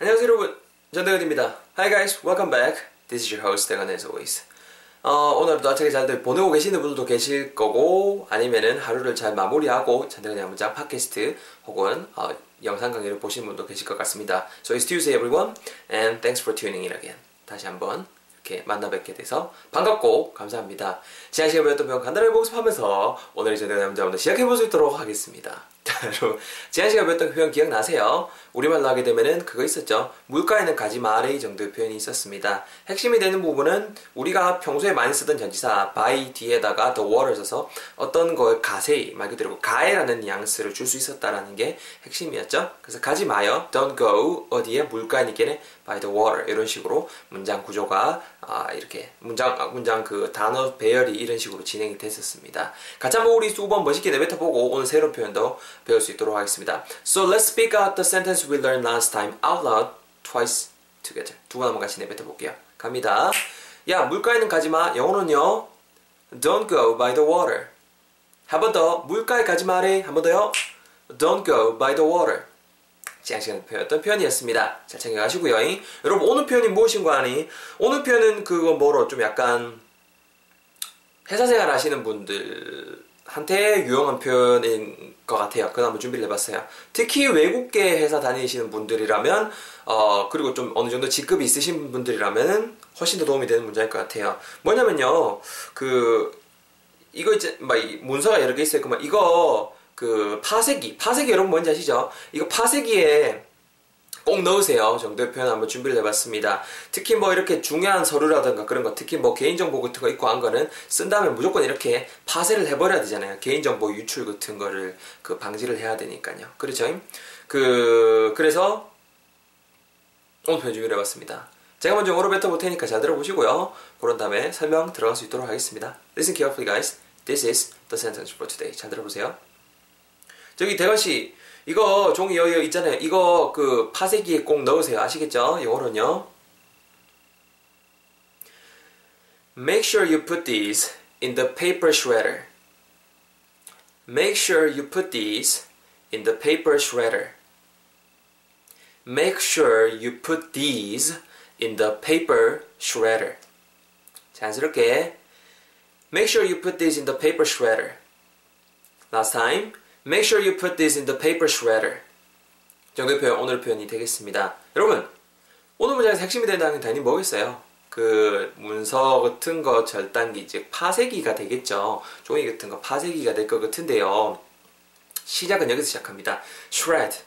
안녕하세요 여러분. 전대건입니다. Hi guys, welcome back. This is your host 대건 as always. 어, 오늘도 아차게 잘들 보내고 계시는 분들도 계실 거고 아니면은 하루를 잘 마무리하고 전대건의 문장 팟캐스트 혹은 어, 영상 강의를 보신 분도 계실 것 같습니다. So it's Tuesday everyone and thanks for tuning in again. 다시 한번 이렇게 만나 뵙게 돼서 반갑고 감사합니다. 지난 시간에 배웠던 표현 간단하게 복습하면서 오늘 이제 내가 남자분들 시작해 볼 수 있도록 하겠습니다 지난 시간에 배웠던 표현 기억나세요? 우리말로 하게 되면은 그거 있었죠. 물가에는 가지 마레이 정도의 표현이 있었습니다. 핵심이 되는 부분은 우리가 평소에 많이 쓰던 전치사 by 뒤에다가 the water 써서 어떤 걸 가세히 말 그대로 가해라는 뉘앙스를 줄 수 있었다라는 게 핵심이었죠. 그래서 가지 마요. don't go 어디에 물가에 있게는 by the water 이런 식으로 문장 구조가 아, 이렇게 문장 아, 문장 그 단어 배열이 이런 식으로 진행이 됐었습니다. 같이 한번 우리 수번 멋있게 내뱉어 보고 오늘 새로운 표현도 배울 수 있도록 하겠습니다. So let's speak out the sentence we learned last time out loud twice together. 두 번 한번 같이 내뱉어 볼게요. 갑니다. 야 물가에는 가지 마. 영어는요. Don't go by the water. 한 번 더. 물가에 가지 마래. 한 번 더요. Don't go by the water. 지난 시간에 배웠던 표현이었습니다. 잘 챙겨가시고요. 여러분 오늘 표현이 무엇인가 하니 오늘 표현은 그거 뭐로 좀 약간 회사 생활 하시는 분들한테 유용한 표현인 것 같아요. 그거 한번 준비를 해봤어요. 특히 외국계 회사 다니시는 분들이라면 어 그리고 좀 어느 정도 직급이 있으신 분들이라면 훨씬 더 도움이 되는 문제일 것 같아요. 뭐냐면요, 그 이거 이제 막 문서가 여러 개 있어요. 그만 이거 그 파쇄기, 파쇄기 여러분 뭔지 아시죠? 이거 파쇄기에 꼭 넣으세요 정도의 표현 한번 준비를 해봤습니다. 특히 뭐 이렇게 중요한 서류라든가 그런 거, 특히 뭐 개인정보 같은 거 있고 한 거는 쓴 다음에 무조건 이렇게 파쇄를 해버려야 되잖아요. 개인정보 유출 같은 거를 그 방지를 해야 되니까요. 그렇죠? 그, 그래서 오늘 표현 준비를 해봤습니다. 제가 먼저 영어로 뱉어볼 테니까 잘 들어보시고요. 그런 다음에 설명 들어갈 수 있도록 하겠습니다. Listen carefully guys. This is the sentence for today. 잘 들어보세요. 저기 대건 씨, 이거 종이 여기 있잖아요. 이거 그 파쇄기에 꼭 넣으세요. 아시겠죠? 영어로는요. Make sure you put these in the paper shredder. Make sure you put these in the paper shredder. Make sure you put these in the paper shredder. 자연스럽게 Make sure you put these in the paper shredder. Last time. Make sure you put this in the paper shredder. 정도의 표현, 오늘 표현이 되겠습니다. 여러분, 오늘 문장에서 핵심이 된다는 게 당연히 뭐겠어요? 그 문서 같은 거 절단기, 즉 파쇄기가 되겠죠. 종이 같은 거 파쇄기가 될 것 같은데요. 시작은 여기서 시작합니다. shred,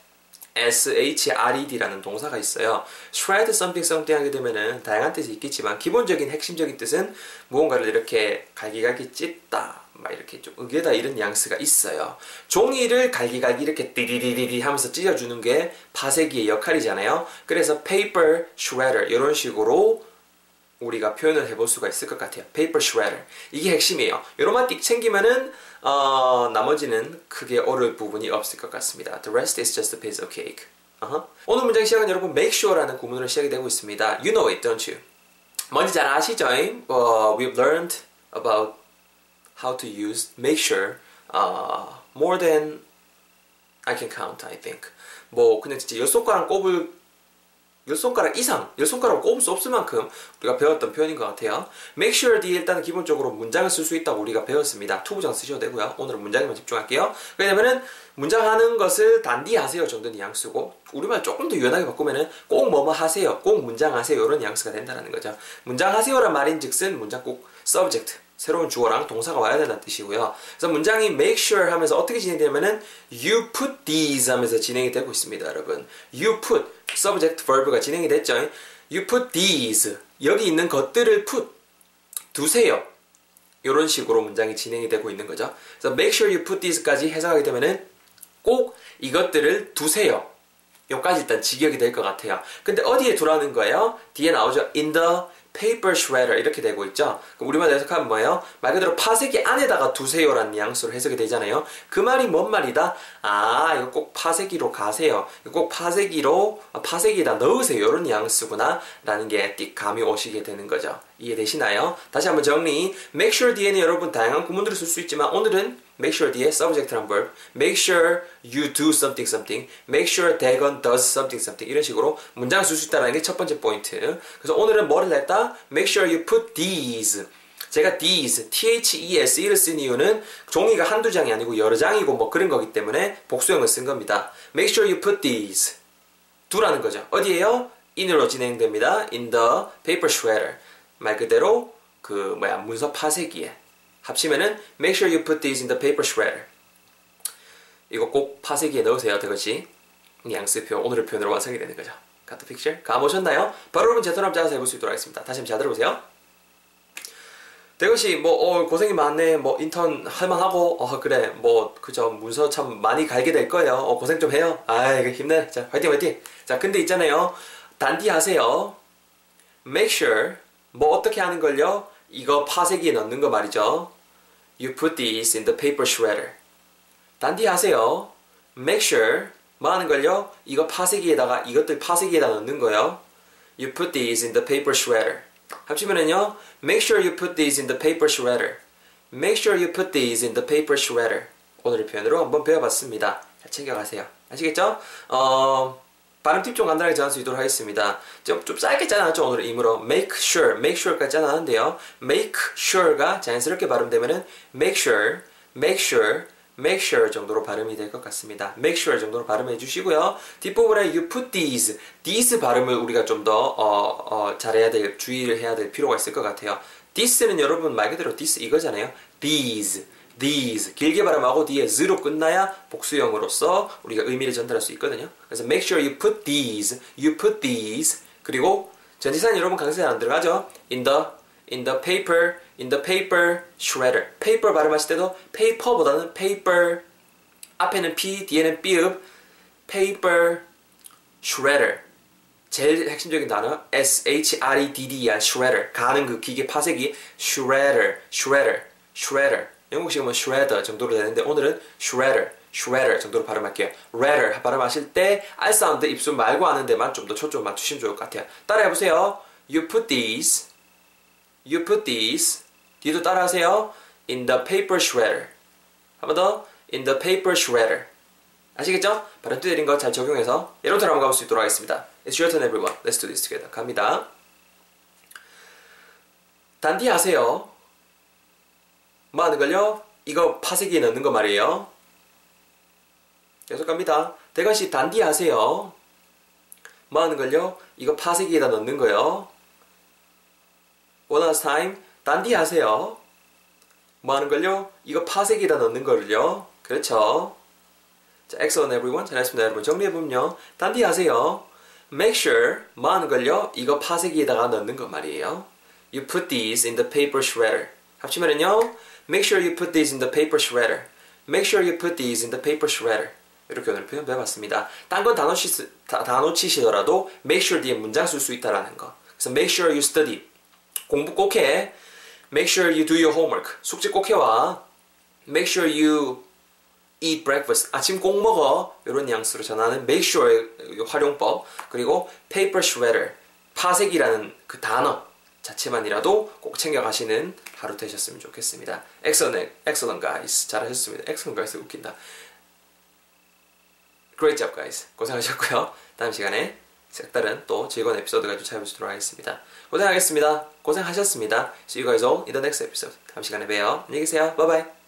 S-H-R-E-D라는 동사가 있어요. shred something something 하게 되면은 다양한 뜻이 있겠지만 기본적인 핵심적인 뜻은 무언가를 이렇게 갈기갈기 찢다, 막 이렇게 좀 으게다 이런 뉘앙스가 있어요. 종이를 갈기갈기 이렇게 띠리리리리 하면서 찢어주는 게 파쇄기의 역할이잖아요. 그래서 paper shredder 이런 식으로 우리가 표현을 해볼 수가 있을 것 같아요. paper shredder 이게 핵심이에요. 요런만 띡 챙기면은 어, 나머지는 크게 어려울 부분이 없을 것 같습니다. The rest is just a piece of cake. Uh-huh. 오늘 문장 시작은 여러분 make sure라는 구문으로 시작이 되고 있습니다. You know it, don't you? 뭔지 잘 아시죠? Uh, we've learned about how to use make sure uh, more than I can count, I think. 뭐 그냥 진짜 열 손가락 꼽을 열 손가락 이상, 열 손가락을 꼽을 수 없을 만큼 우리가 배웠던 표현인 것 같아요. make sure 뒤에 일단은 기본적으로 문장을 쓸 수 있다고 우리가 배웠습니다. 투부정 쓰셔도 되고요. 오늘은 문장에만 집중할게요. 왜냐면은 문장 하는 것을 단디 하세요 정도 뉘앙스고 우리말 조금 더 유연하게 바꾸면은 꼭 뭐뭐 하세요, 꼭 문장 하세요 이런 뉘앙스가 된다는 거죠. 문장 하세요란 말인즉슨 문장 꼭 subject 새로운 주어랑 동사가 와야 된다는 뜻이고요. 그래서 문장이 make sure 하면서 어떻게 진행되냐면은 you put these 하면서 진행이 되고 있습니다, 여러분. you put subject verb가 진행이 됐죠. you put these 여기 있는 것들을 put 두세요. 이런 식으로 문장이 진행이 되고 있는 거죠. 그래서 make sure you put these까지 해석하게 되면은 꼭 이것들을 두세요. 여기까지 일단 직역이 될 것 같아요. 근데 어디에 두라는 거예요? 뒤에 나오죠. in the paper shredder 이렇게 되고 있죠. 그럼 우리말 해석하면 뭐예요? 말 그대로 파쇄기 안에다가 두세요라는 뉘앙스로 해석이 되잖아요. 그 말이 뭔 말이다? 아 이거 꼭 파쇄기로 가세요. 이거 꼭 파쇄기로 파쇄기에다 넣으세요. 이런 뉘앙스구나 라는 게 띡 감이 오시게 되는 거죠. 이해되시나요? 다시 한번 정리. make sure 뒤에는 여러분 다양한 구문들을 쓸 수 있지만 오늘은 make sure 뒤에 subject랑 verb, make sure you do something something, make sure 대건 does something something 이런 식으로 문장을 쓸 수 있다는 게 첫 번째 포인트. 그래서 오늘은 뭐를 했다? make sure you put these. 제가 these, t-h-e-s-e를 쓴 이유는 종이가 한두 장이 아니고 여러 장이고 뭐 그런 거기 때문에 복수형을 쓴 겁니다. make sure you put these. 두라는 거죠. 어디에요? in으로 진행됩니다. in the paper shredder. 말 그대로 그 뭐야 문서 파쇄기에 합치면은 make sure you put these in the paper shredder. 이거 꼭 파쇄기에 넣으세요. 그것이 양수표 오늘의 표현으로 완성이 되는 거죠. 카트 픽처 감오셨나요? 바로 여러분 제대로 한번 짜서 해볼 수 있도록 하겠습니다. 다시 한번 잘 들어보세요. 대것이 뭐 어, 고생이 많네 뭐 인턴 할만하고 어 그래 뭐 그저 문서 참 많이 갈게 될 거예요 어 고생 좀 해요 아이 힘내 자 화이팅 화이팅 자 근데 있잖아요 단디 하세요 make sure 뭐 어떻게 하는 걸요 이거 파쇄기에 넣는 거 말이죠 you put these in the paper shredder 단디 하세요 make sure 뭐 하는 걸요 이거 파쇄기에다가 이것들 파쇄기에다 넣는 거요 you put these in the paper shredder 합치면은요, make sure you put these in the paper shredder. make sure you put these in the paper shredder. 오늘의 표현으로 한번 배워봤습니다. 잘 챙겨가세요. 아시겠죠? 어, 발음 팁 좀 간단하게 전할 수 있도록 하겠습니다. 좀, 좀 짧게 짜놨죠, 오늘 임으로. make sure, make sure까지 짜놨는데요. make sure가 자연스럽게 발음되면은 make sure, make sure, make sure 정도로 발음이 될 것 같습니다. make sure 정도로 발음해 주시고요. 뒷부분에 you put these, these 발음을 우리가 좀 더 어, 어, 잘해야 될, 주의를 해야 될 필요가 있을 것 같아요. this는 여러분 말 그대로 this 이거잖아요. these, these 길게 발음하고 뒤에 z로 끝나야 복수형으로서 우리가 의미를 전달할 수 있거든요. 그래서 make sure you put these, you put these 그리고 전지사는 여러분 강세에 안 들어가죠. in the in the paper, in the paper shredder. paper 발음하실 때도 paper보다는 paper 앞에는 p, 뒤에는 비읍 paper shredder. 제일 핵심적인 단어 S H R E D D R shredder. 가는 그 기계 파쇄기 shredder, shredder, shredder. 영국식은 뭐 shredder 정도로 되는데 오늘은 shredder. shredder 정도로 발음할게요. redder 발음하실 때 R 사운드 입술 말고 하는 데만 좀 더 초점 맞추시면 좋을 것 같아요. 따라해 보세요. You put these You put these 뒤도 따라하세요. In the paper shredder. 한번 더. In the paper shredder. 아시겠죠? 발음 두드린 거 잘 적용해서 예로부터 한번 가볼 수 있도록 하겠습니다. It's your turn everyone. Let's do this together. 갑니다. 단디 하세요. 뭐 하는 걸요? 이거 파쇄기에 넣는 거 말이에요. 계속 갑니다. 대건씨 단디 하세요. 뭐 하는 걸요? 이거 파쇄기에다 넣는 거요. One last time. 단디 하세요. 뭐 하는 걸요? 이거 파쇄기에다 넣는 거를요. 그렇죠. 자, excellent everyone. 잘했습니다, 여러분. 정리해보면요. 단디 하세요. Make sure, 뭐 하는 걸요? 이거 파쇄기에다가 넣는 거 말이에요. You put these in the paper shredder. 합치면은요. Make sure you put these in the paper shredder. Make sure you put these in the paper shredder. 이렇게 오늘 표현 배워봤습니다. 딴건 단어, 치, 단어 치시더라도 make sure 뒤에 문장 쓸 수 있다라는 거. 그래서 make sure you study. 공부 꼭 해. Make sure you do your homework. 숙제 꼭 해와. Make sure you eat breakfast. 아침 꼭 먹어. 이런 뉘앙스로 전하는 make sure의 활용법. 그리고 paper shredder. 파쇄기라는 그 단어 자체만이라도 꼭 챙겨가시는 하루 되셨으면 좋겠습니다. excellent, excellent guys. 잘하셨습니다. excellent guys 웃긴다. great job. 고생하셨고요. 다음 시간에 색다른 또 즐거운 에피소드 가지고 찾아뵙도록 하겠습니다. 고생하겠습니다. 고생하셨습니다. See you guys all in the next episode. 다음 시간에 봬요. 안녕히 계세요. Bye.